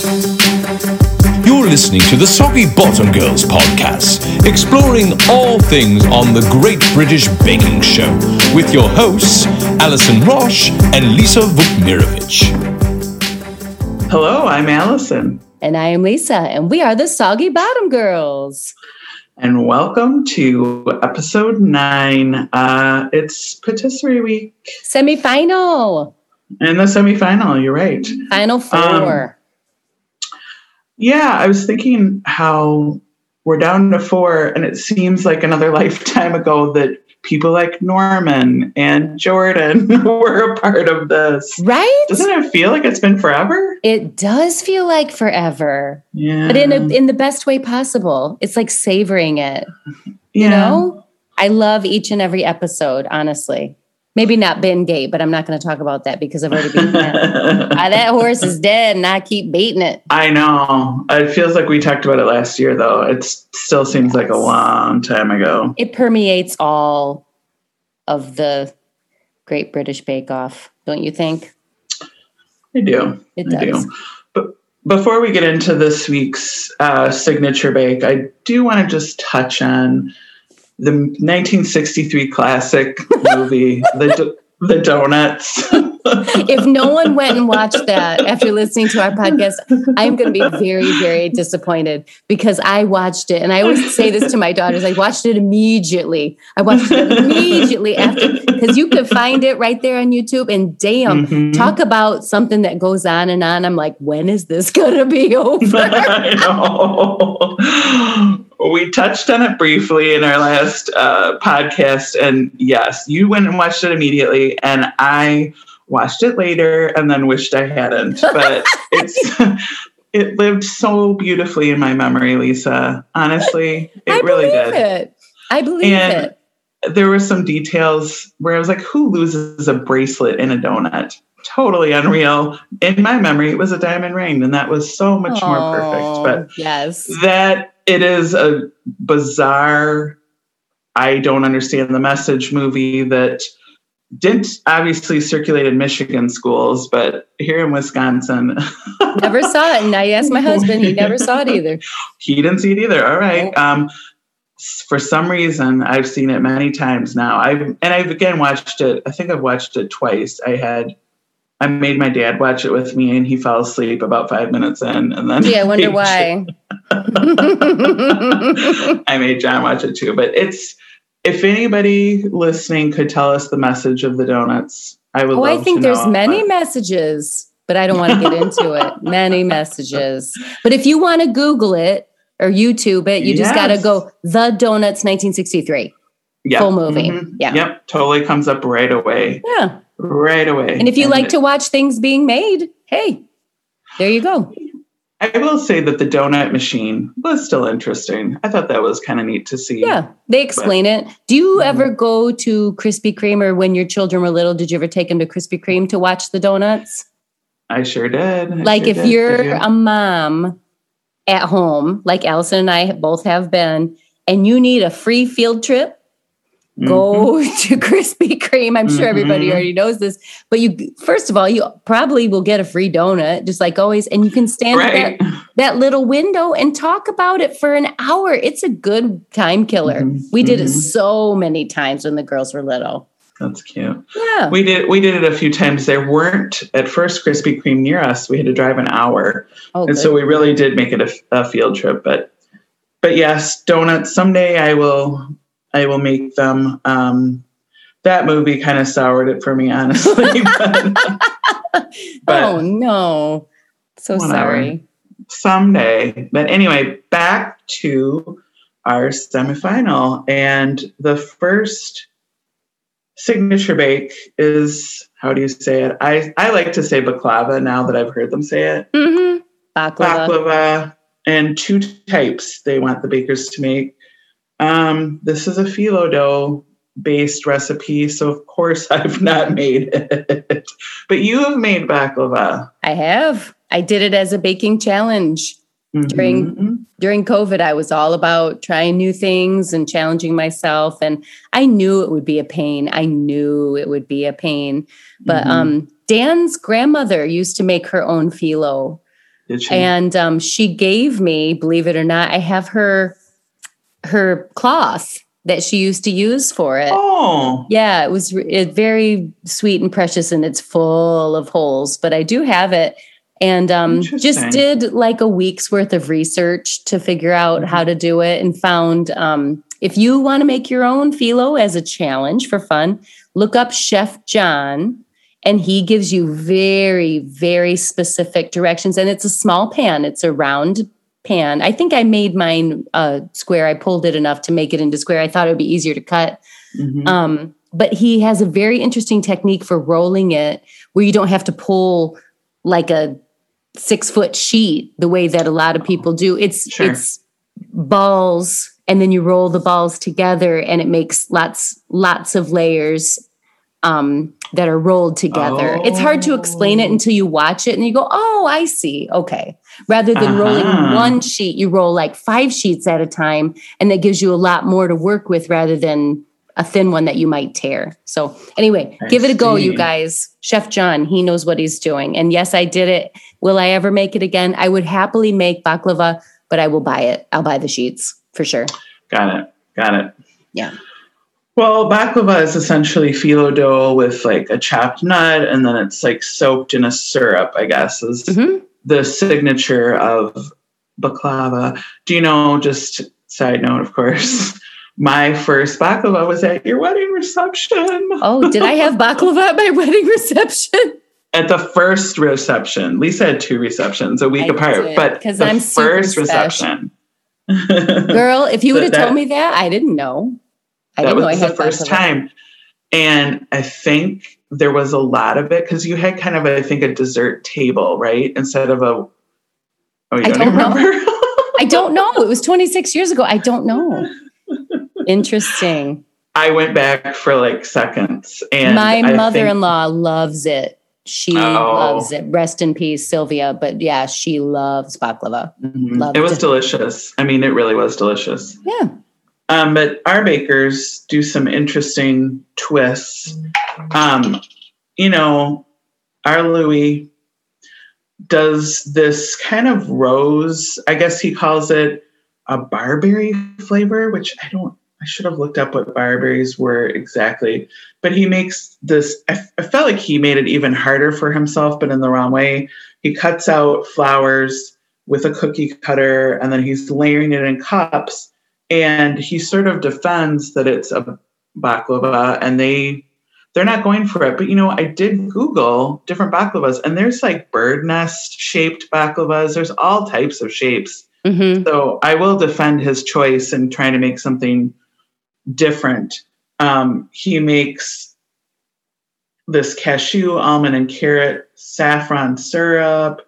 You're listening to the Soggy Bottom Girls podcast, exploring all things on the Great British Baking Show with your hosts, Alison Roche and Lisa Vukmirovich. Hello, I'm Alison. And I am Lisa, and we are the Soggy Bottom Girls. And welcome to episode nine. Uh, it's patisserie week. Semi-final. And the semifinal, you're right. Final four. Um, yeah, I was thinking how we're down to four, and it seems like another lifetime ago that people like Norman and Jordan were a part of this. Right? Doesn't it feel like it's been forever? It does feel like forever. Yeah. But in a, in the best way possible. It's like savoring it. Yeah. You know? I love each and every episode, honestly. Maybe not Bingate, but I'm not going to talk about that because I've already beaten it. ah, that horse is dead, and I keep beating it. I know. It feels like we talked about it last year, though. It still seems yes. like a long time ago. It permeates all of the Great British Bake Off, don't you think? I do. It I does. Do. But before we get into this week's uh, signature bake, I do want to just touch on the 1963 classic movie, the the donuts. if no one went and watched that after listening to our podcast, I'm going to be very, very disappointed because I watched it. And I always say this to my daughters I watched it immediately. I watched it immediately after because you could find it right there on YouTube. And damn, mm-hmm. talk about something that goes on and on. I'm like, when is this going to be over? I know. We touched on it briefly in our last uh, podcast. And yes, you went and watched it immediately. And I watched it later and then wished I hadn't. But it's it lived so beautifully in my memory, Lisa. Honestly, it I really did. I believe it. I believe and it. There were some details where I was like, who loses a bracelet in a donut? Totally unreal. In my memory, it was a diamond ring, and that was so much oh, more perfect. But yes, that it is a bizarre, I don't understand the message movie that didn't obviously circulate in Michigan schools, but here in Wisconsin. never saw it. And I asked my husband, he never saw it either. He didn't see it either. All right. Um, for some reason, I've seen it many times now. I've and I've again watched it. I think I've watched it twice. I had I made my dad watch it with me, and he fell asleep about five minutes in, and then yeah, I wonder why. I made John watch it too, but it's if anybody listening could tell us the message of the donuts, I would. Oh, I think there's know, many but. messages, but I don't want to get into it. Many messages, but if you want to Google it or YouTube it, you just Yes. got to go the Donuts 1963 Yeah. full movie. Mhm. Yeah, Yep. Totally comes up right away. yeah. Right away. And if you like to watch things being made, hey, there you go. I will say that the donut machine was still interesting. I thought that was kind of neat to see. Yeah, they explain it. Do you Mhm. ever go to Krispy Kreme or when your children were little, did you ever take them to Krispy Kreme to watch the donuts? I sure did. I like sure if did. you're you? a mom at home, like Alison and I both have been, and you need a free field trip, go to Krispy Kreme. I'm sure everybody Mhm. already knows this, but you first of all, you probably will get a free donut, just like always, and you can stand at right. that, that little window and talk about it for an hour. It's a good time killer. Mhm. We did it Mhm. so many times when the girls were little. That's cute. Yeah. We did we did it a few times. There weren't at first Krispy Kreme near us. We had to drive an hour, oh, and good. so we really did make it a, a field trip. But but yes, donuts. Someday I will I will make them. Um, that movie kind of soured it for me, honestly. but, but oh no. So Whatever. sorry. someday. But anyway, back to our semifinal. And the first signature bake is how do you say it? I, I like to say baklava now that I've heard them say it. Mm-hmm. Baklava. Baklava and two types they want the bakers to make. Um, this is a phyllo dough based recipe, so of course I've not made it. but you have made baklava. I have. I did it as a baking challenge. During- Mhm. During COVID, I was all about trying new things and challenging myself. And I knew it would be a pain. I knew it would be a pain. But Mhm. um, Dan's grandmother used to make her own phyllo Did she? and um, she gave me, believe it or not, I have her her cloth that she used to use for it. oh, Yeah, it was it, very sweet and precious, and it's full of holes. But I do have it, and um, just did like a week's worth of research to figure out how to do it, and found um, if you want to make your own phyllo as a challenge for fun, look up Chef John, and he gives you very very specific directions. And it's a small pan; it's a round pan. I think I made mine uh, square. I pulled it enough to make it into square. I thought it would be easier to cut. Mhm. Um, but he has a very interesting technique for rolling it where you don't have to pull like a six foot sheet the way that a lot of people do. It's Sure. it's balls and then you roll the balls together and it makes lots lots of layers um, that are rolled together. It's hard to explain it Oh. until you watch it and you go, "Oh, I see. Okay." Rather than rolling Uh-huh. one sheet, you roll like five sheets at a time and that gives you a lot more to work with rather than a thin one that you might tear. So, anyway, I give it a go, you guys. Chef John, he knows what he's doing. And yes, I did it. Will I ever make it again? I would happily make baklava, but I will buy it. I'll buy the sheets for sure. Got it. Got it. Yeah. Well, baklava is essentially phyllo dough with like a chopped nut, and then it's like soaked in a syrup. I guess is Mhm. the signature of baklava. Do you know? Just side note, of course. My first baklava was at your wedding reception. Oh, did I have baklava at my wedding reception? At the first reception, Lisa had two receptions a week I apart, did, but 'cause the I'm first reception. Girl, if you would have told me that, I didn't know. I that know I was the first time and i think there was a lot of it because you had kind of i think a dessert table right instead of a oh you I don't, don't know. remember I don't know. It was 26 years ago. I don't know. Interesting. i went back for like seconds and My mother-in-law loves it. She Oh. loves it. Rest in peace, Sylvia. But yeah, she loves baklava. Mhm. it was it. delicious i mean it really was delicious Yeah. Um, but our bakers do some interesting twists. Um, you know our Luis does this kind of rose i guess he calls it a barberry flavor which i don't i should have looked up what barberries were exactly but he makes this I, I felt like he made it even harder for himself but in the wrong way. He cuts out flowers with a cookie cutter and then he's layering it in cups and he sort of defends that it's a baklava and they they're not going for it. But you know i did google different baklavas and there's like bird nest shaped baklavas. There's all types of shapes. Hmm so i will defend his choice in trying to make something different. Um, he makes this cashew almond and carrot saffron syrup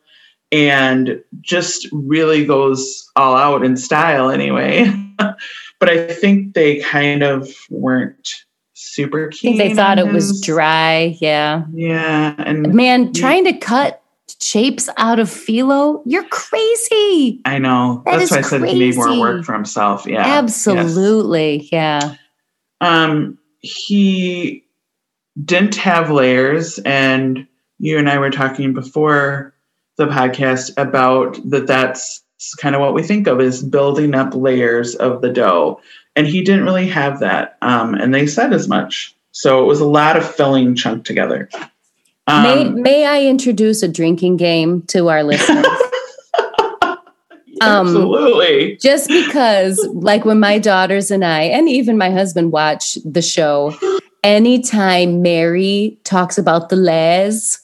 and just really goes all out in style anyway but i think they kind of weren't super I keen think they thought it was dry. Yeah. yeah and Man, trying to cut shapes out of phyllo, you're crazy. i know That that's why i said he made more work for himself yeah yes. Absolutely. Yeah. um he didn't have layers and you and i were talking before the podcast about that that's kind of what we think of is building up layers of the dough. And he didn't really have that um, and they said as much. So it was a lot of filling chunk together. May, um, may I introduce a drinking game to our listeners? um, absolutely. just because like when my daughters and i and even my husband watch the show anytime mary talks about the les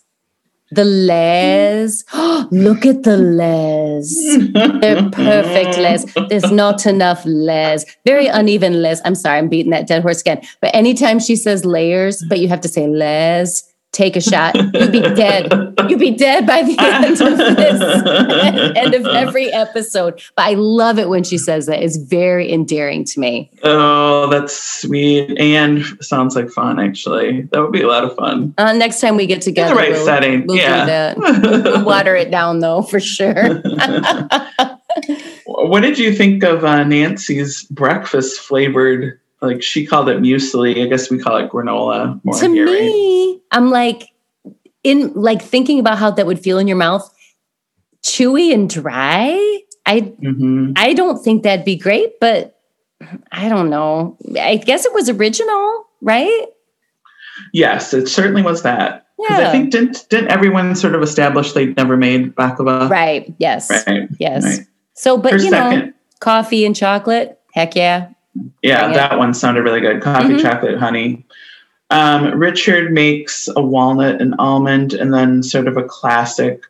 the les. Look at the les. They're perfect les. There's not enough les. Very uneven les. I'm sorry i'm beating that dead horse again. But anytime she says layers but you have to say les take a shot you'd be dead. You'd be dead by the end of this end of every episode. But i love it when she says that. It's very endearing to me. Oh that's sweet. And sounds like fun actually. That would be a lot of fun. Uh, next time we get in together the right we'll, setting we'll yeah. We'll water it down though for sure. What did you think of uh, Nancy's breakfast flavored? Like she called it muesli. I guess we call it granola more to here, right? me i'm like in like thinking about how that would feel in your mouth chewy and dry. I hmm I don't think that'd be great, but I don't know. I guess it was original, right? Yes, it certainly was that. Because Yeah. I think didn't didn't everyone sort of establish they'd never made baklava? Right. Yes. Right. Yes. Right. So, but Her you know, coffee and chocolate. Heck yeah. Yeah, that one sounded really good. Coffee, Mhm. chocolate, honey. Um, Richard makes a walnut and almond, and then sort of a classic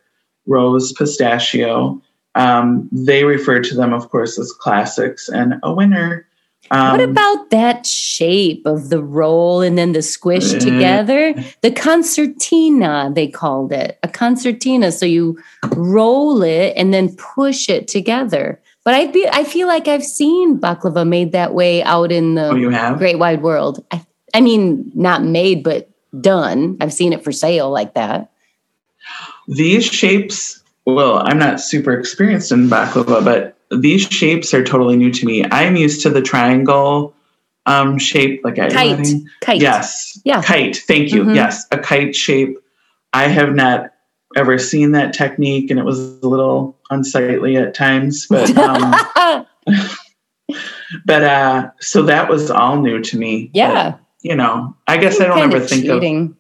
rose pistachio. Um, they refer to them, of course, as classics and a winner. Um, what about that shape of the roll and then the squish Eh. together? The concertina, they called it a concertina. So you roll it and then push it together. But I'd be, I feel like I've seen baklava made that way out in the Oh, great wide world. I, I mean, not made, but done. I've seen it for sale like that. These shapes, well, I'm not super experienced in baklava, but these shapes are totally new to me. I'm used to the triangle um, shape, like a Kite, kite. Yes. Yeah. Kite. Thank you. Mhm. Yes. A kite shape. I have not ever seen that technique and it was a little unsightly at times, but, um, but, uh, so that was all new to me. yeah. But, you know, I guess I don't ever of think of cheating.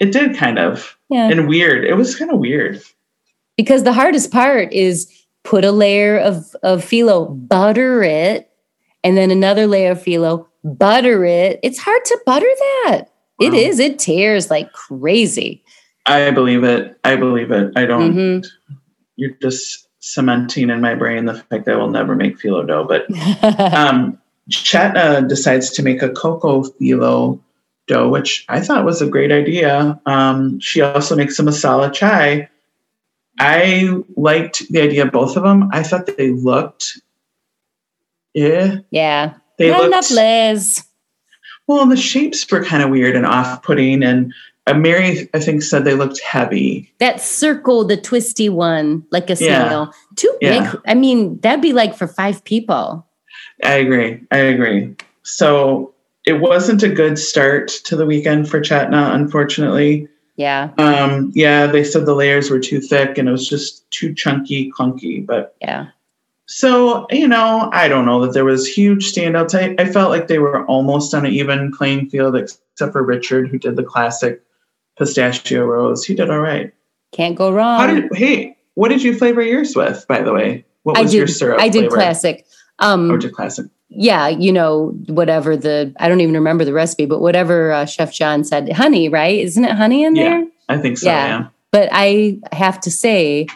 it did kind of Yeah. and weird. It was kind of weird. because the hardest part is put a layer of of phyllo, butter it, and then another layer of phyllo, butter it. It's hard to butter that. It Wow. is. It tears like crazy. I believe it. I believe it. I don't. Mhm. You're just cementing in my brain the fact that I will never make phyllo dough. But um, Chetna decides to make a cocoa phyllo dough, which I thought was a great idea. Um, she also makes a masala chai. I liked the idea of both of them. I thought they looked, yeah, yeah. they looked enough Liz. well. The shapes were kind of weird and off-putting, and Mary, I think, said they looked heavy. That circle, the twisty one, like a Yeah. snail. Too Yeah. big. I mean, that'd be like for five people. I agree. I agree. So it wasn't a good start to the weekend for Chetna, unfortunately. Yeah. Um, yeah, they said the layers were too thick and it was just too chunky, clunky. But Yeah. so, you know, I don't know that there was huge standouts. I, I felt like they were almost on an even playing field, except for Richard, who did the classic pistachio rose. He did all right. Can't go wrong. How did hey, what did you flavor yours with, by the way? What was your syrup? I did flavor? classic. Um, Or did classic? yeah, you know, whatever the, I don't even remember the recipe, but whatever uh, Chef John said, honey, right? Isn't it honey in there? Yeah. there? I think so, Yeah. yeah. But I have to say,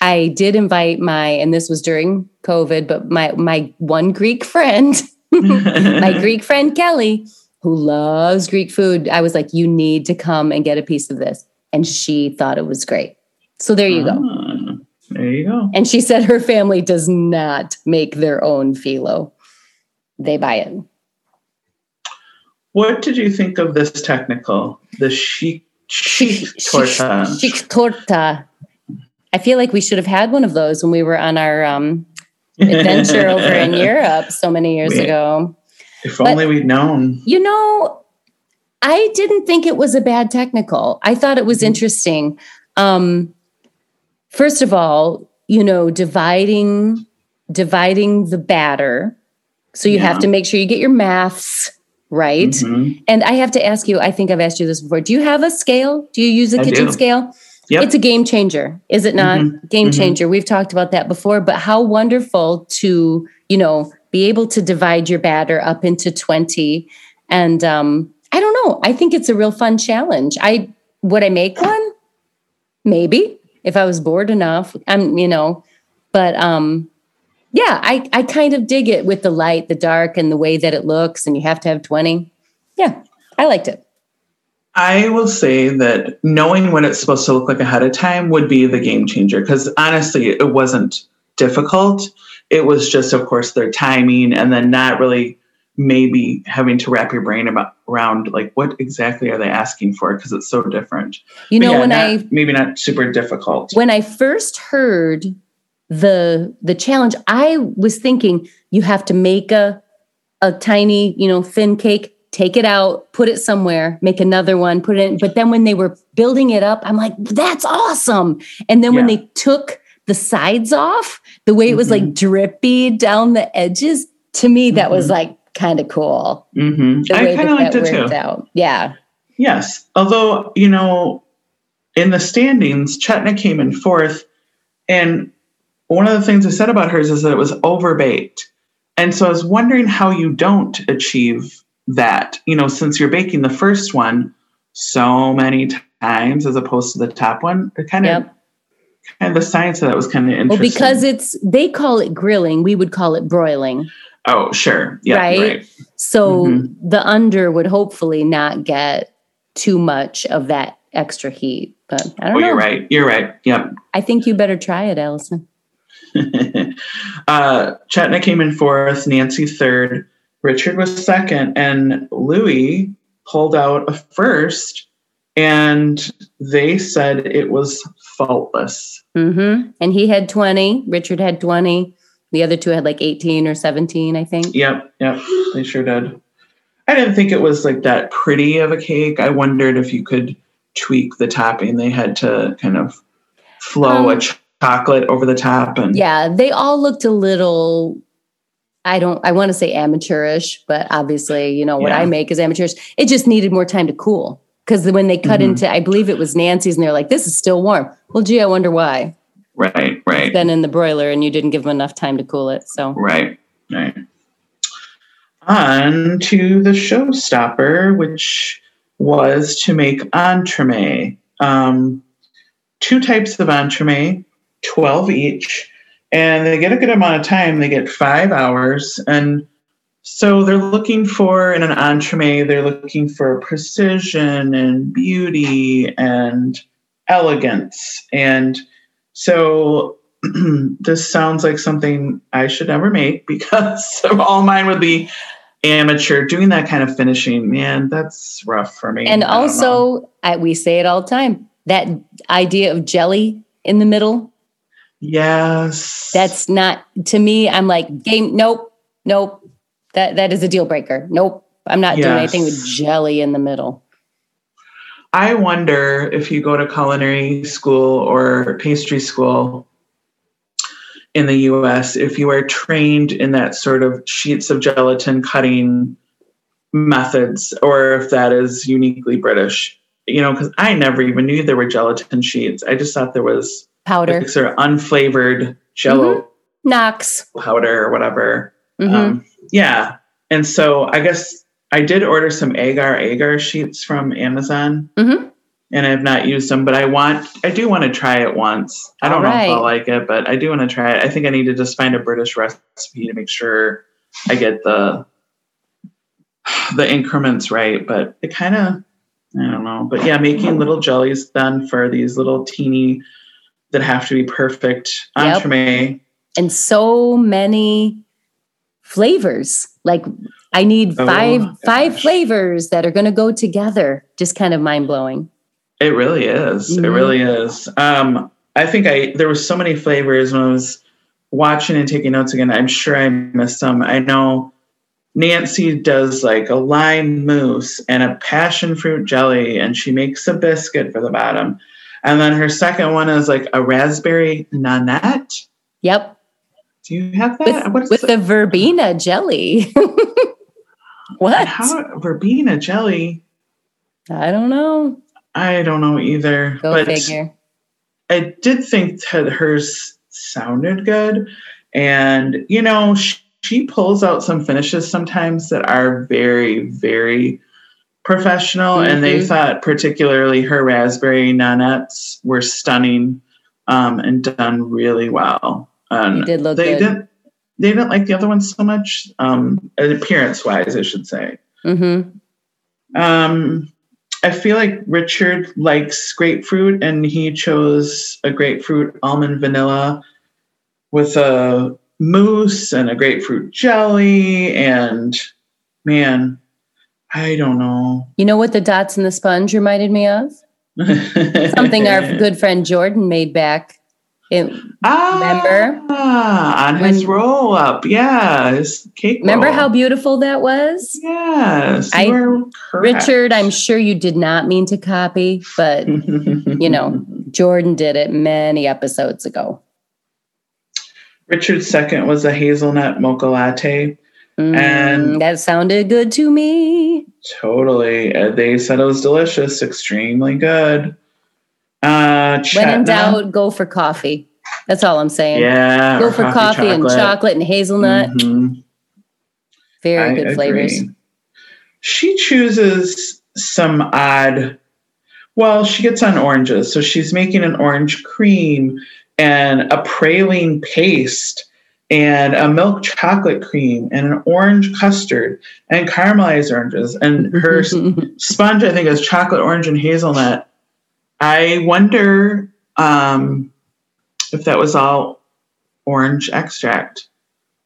I did invite my, and this was during COVID, but my, my one Greek friend, my Greek friend Kelly, who loves Greek food, I was like, you need to come and get a piece of this. And she thought it was great. So there you go. Ah, there you go. And she said her family does not make their own phyllo. They buy it. What did you think of this technical? The chic chic torta. Chic torta. I feel like we should have had one of those when we were on our um, adventure over in Europe so many years Yeah. ago. If only we'd known. You know, I didn't think it was a bad technical. I thought it was Mhm. interesting. Um, first of all, you know, dividing dividing the batter. So you have to make sure you get your maths right. Mhm. And I have to ask you, I think I've asked you this before. Do you have a scale? Do you use a I kitchen do. scale? Yep. It's a game changer, is it not? Mhm. Game Mhm. changer. We've talked about that before, but how wonderful to, you know, be able to divide your batter up into 20. And um, I don't know. I think it's a real fun challenge. I would I make one? Maybe if I was bored enough. I'm, you know, but um yeah, I, I kind of dig it with the light, the dark, and the way that it looks, and you have to have 20. Yeah, I liked it. I will say that knowing what it's supposed to look like ahead of time would be the game changer because honestly, it wasn't difficult. It was just, of course, their timing and then not really maybe having to wrap your brain about, around like what exactly are they asking for because it's so different. You know, yeah, when not- I maybe not super difficult. when I first heard the the challenge, I was thinking you have to make a a tiny, you know, thin cake, take it out, put it somewhere, make another one, put it in. But then when they were building it up, I'm like, that's awesome. And then when they took the sides off, the way it was like drippy down the edges, to me, that was Mhm. like kind of cool. hmm The I kind of liked it too. out. Yeah. Yes. Although, you know, in the standings, Chetna came in fourth. And one of the things I said about hers is that it was overbaked. And so I was wondering how you don't achieve that, you know, since you're baking the first one so many times as opposed to the top one. It kind of, Yep. Kind of the science of that was kind of interesting. Well, because it's, they call it grilling, we would call it broiling. oh, sure. Yeah. Right? Right. So Mhm. the under would hopefully not get too much of that extra heat. But I don't Oh, know. you're right. You're right. Yep. I think you better try it, Alison. uh, Chetna came in fourth, Nancy third, Richard was second, and Luis pulled out a first. And they said it was faultless. hmm And he had 20. Richard had 20. The other two had like 18 or 17, I think. Yep, yep, they sure did. I didn't think it was like that pretty of a cake. I wondered if you could tweak the topping. They had to kind of flow Um, a ch- chocolate over the top, and Yeah, they all looked a little. I don't. I want to say amateurish, but obviously, you know what Yeah. I make is amateurish. It just needed more time to cool because when they cut Mhm. into, I believe it was Nancy's, and they're like, "This is still warm." Well, gee, I wonder why. right, right. Then in the broiler, and you didn't give them enough time to cool it. So Right, right. On to the showstopper, which was to make entremet. Um, two types of entremet, 12 each, and they get a good amount of time. They get five hours. And so they're looking for, in an entremet, they're looking for precision and beauty and elegance. And so this sounds like something I should never make because all mine would be amateur. Doing that kind of finishing, man, that's rough for me. and I also, I, we say it all the time. That idea of jelly in the middle, yes, that's not to me. I'm like, game, nope, nope. That that is a deal breaker. Nope. I'm not doing anything with jelly in the middle. I wonder if you go to culinary school or pastry school in the US, if you are trained in that sort of sheets of gelatin cutting methods, or if that is uniquely British. You know, because I never even knew there were gelatin sheets. I just thought there was Powder. like sort of unflavored jello mm-hmm. Knox. powder or whatever. Mhm. Um, yeah. And so I guess I did order some agar agar sheets from Amazon. Mhm. And I've not used them, but I want, I do want to try it once. I don't All know if I'll like it, but I do want to try it. I think I need to just find a British recipe to make sure I get the the increments right. But it kind of, I don't know. But yeah, making little jellies then for these little teeny that have to be perfect Yep. and so many flavors. Like I need Oh, five five flavors that are going to go together. Just kind of mind blowing. It really is. It Mhm. really is. Um, I think I there were so many flavors when I was watching and taking notes again. I'm sure I missed some. I know Nancy does like a lime mousse and a passion fruit jelly, and she makes a biscuit for the bottom. And then her second one is like a raspberry nanette. Yep, Do you have with, that? Is with the verbena jelly. what? How, verbena jelly? I don't know. I don't know either. Go but figure. I did think that hers sounded good. And, you know, she, she pulls out some finishes sometimes that are very, very professional. And they Mhm. thought, particularly her raspberry nanettes were stunning um, and done really well. And You did look they good. didn't. They didn't like the other ones so much, um, appearance wise, I should say. hmm Um, I feel like Richard likes grapefruit, and he chose a grapefruit almond vanilla with a mousse and a grapefruit jelly. And man, I don't know. You know what the dots in the sponge reminded me of? Something our good friend Jordan made back It, Ah, Remember? on his When- roll up. Yeah, his cake. remember roll. how beautiful that was? Yes, I- you are correct. Richard, I'm sure you did not mean to copy, but you know, Jordan did it many episodes ago. Richard's second was a hazelnut mocha latte. Mm, And- that sounded good to me. Totally. Uh, they said it was delicious, extremely good. Uh, When in doubt, go for coffee. That's all I'm saying. yeah, Go for coffee, and chocolate and hazelnut. Mhm. Very I good flavors. She chooses some odd. Well, she gets on oranges, so she's making an orange cream and a praline paste and a milk chocolate cream and an orange custard and caramelized oranges and her sponge i think is chocolate orange and hazelnut i wonder um, if that was all orange extract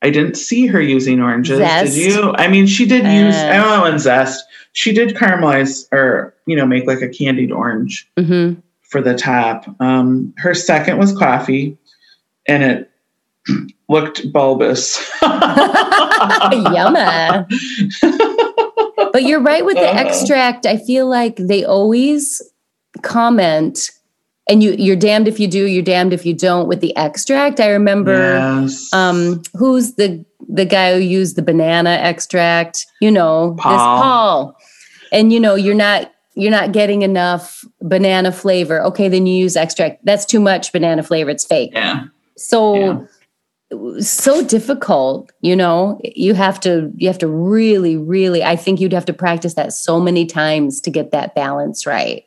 i didn't see her using oranges Zest? did you i mean she did use Uh. i don't zest she did caramelize or you know make like a candied orange hmm for the top um, her second was coffee and it looked bulbous Yumma. but you're right with the Uh. extract. I feel like they always comment, and you you're damned if you do, you're damned if you don't with the extract. I remember yes. um who's the the guy who used the banana extract, you know, this Paul. Paul. And you know, you're not you're not getting enough banana flavor. Okay, then you use extract. That's too much banana flavor. It's fake. yeah So so difficult, you know. You have to you have to really really I think you'd have to practice that so many times to get that balance right.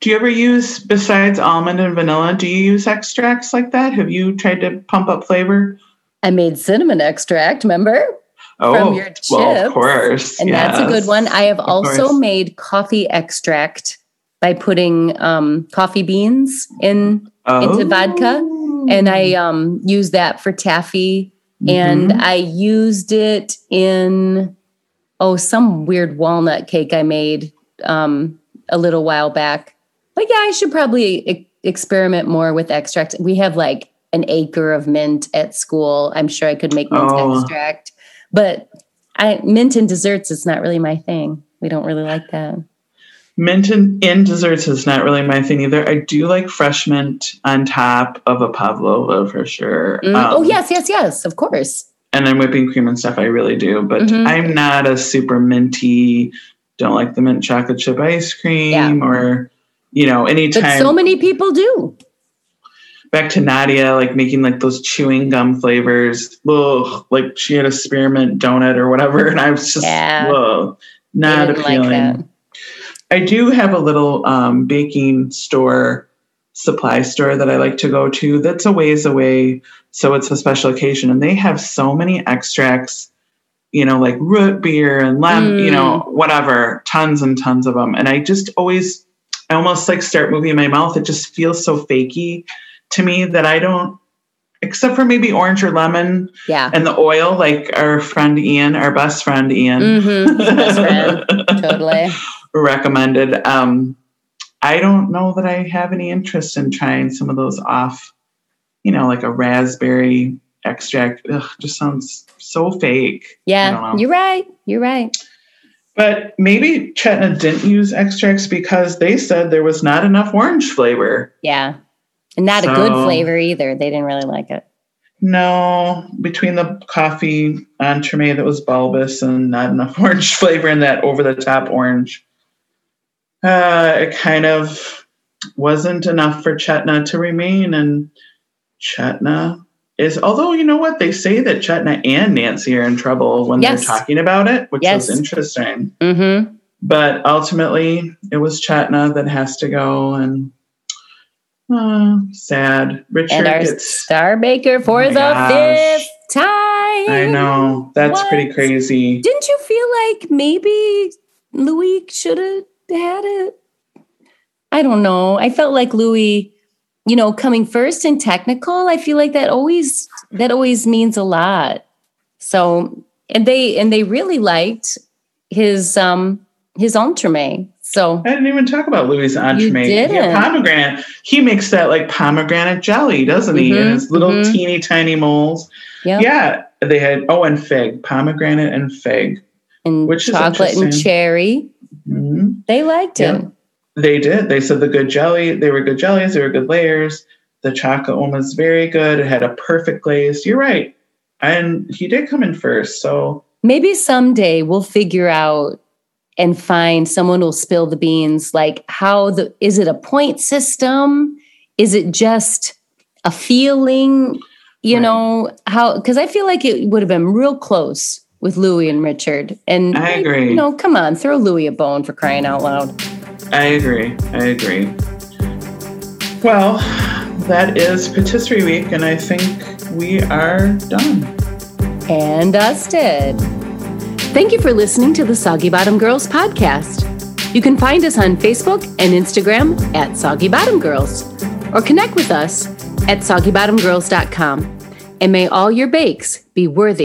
Do you ever use, besides almond and vanilla, do you use extracts like that? Have you tried to pump up flavor? I made cinnamon extract, remember? Oh, From your well, of course. And that's a good one. I have also course. made coffee extract by putting um, coffee beans in into vodka. and I um, used that for taffy, and Mhm. I used it in oh some weird walnut cake I made um, a little while back. But yeah, I should probably e- experiment more with extract. We have like an acre of mint at school. I'm sure I could make mint Oh. extract, but I mint and desserts is not really my thing. We don't really like that. Mint in, in desserts is not really my thing either. I do like fresh mint on top of a pavlova for sure. Mm, Um, oh yes, yes, yes, of course. and then whipping cream and stuff. I really do, but Mhm. I'm not a super minty. Don't like the mint chocolate chip ice cream Yeah. or you know But anytime. so many people do. back to Nadia, like making like those chewing gum flavors. Ugh, like she had a spearmint donut or whatever, and I was just Yeah. ugh, not appealing. like I do have a little um, baking store supply store that I like to go to. That's a ways away, so it's a special occasion, and they have so many extracts. You know, like root beer and lemon. You know, whatever, tons and tons of them. And I just always, I almost like start moving my mouth. It just feels so fakey to me that I don't. Except for maybe orange or lemon Yeah. and the oil, like our friend Ian, our best friend Ian, Mm-hmm. Best friend. Totally. recommended. Um, I don't know that I have any interest in trying some of those off, you know, like a raspberry extract. Ugh, just sounds so fake. Yeah. You're right. You're right. But maybe Chetna didn't use extracts because they said there was not enough orange flavor. Yeah. And not a good flavor either. They didn't really like it. No, between the coffee entremet that was bulbous and not enough orange flavor in that over the top orange, uh, it kind of wasn't enough for Chetna to remain. And Chetna is, although you know what, they say that Chetna and Nancy are in trouble when Yes. they're talking about it, which Yes. is interesting. Mm-hmm. But ultimately, it was Chetna that has to go, and uh, sad. Richard And our gets. star baker for Oh the gosh. fifth time. I know that's pretty crazy. Didn't you feel like maybe Luis should have had it? I don't know. I felt like Luis, you know, coming first in technical, I feel like that always that always means a lot. So and they and they really liked his um his entremet. So I didn't even talk about Luis' entremet. didn't. Yeah, pomegranate. He makes that like pomegranate jelly, doesn't he? In Mhm, his little mhm. teeny tiny moles. yeah, Yeah, they had oh, and fig, pomegranate and fig. and which is chocolate and cherry. Mhm. They liked Yeah. it. They did. They said the good jelly. They were good jellies. They were good layers. The chocolate one was very good. It had a perfect glaze. You're right. And he did come in first. So Maybe someday we'll figure out and find someone will spill the beans. Like how the is it a point system? Is it just a feeling? You Right. know how? Because I feel like it would have been real close with Luis and Richard. And I agree. You know, come on, throw Luis a bone for crying out loud. I agree. I agree. Well, that is Patisserie Week, and I think we are done. and dusted. Thank you for listening to the Soggy Bottom Girls podcast. You can find us on Facebook and Instagram at Soggy Bottom Girls or connect with us at soggybottomgirls.com. And may all your bakes be worthy.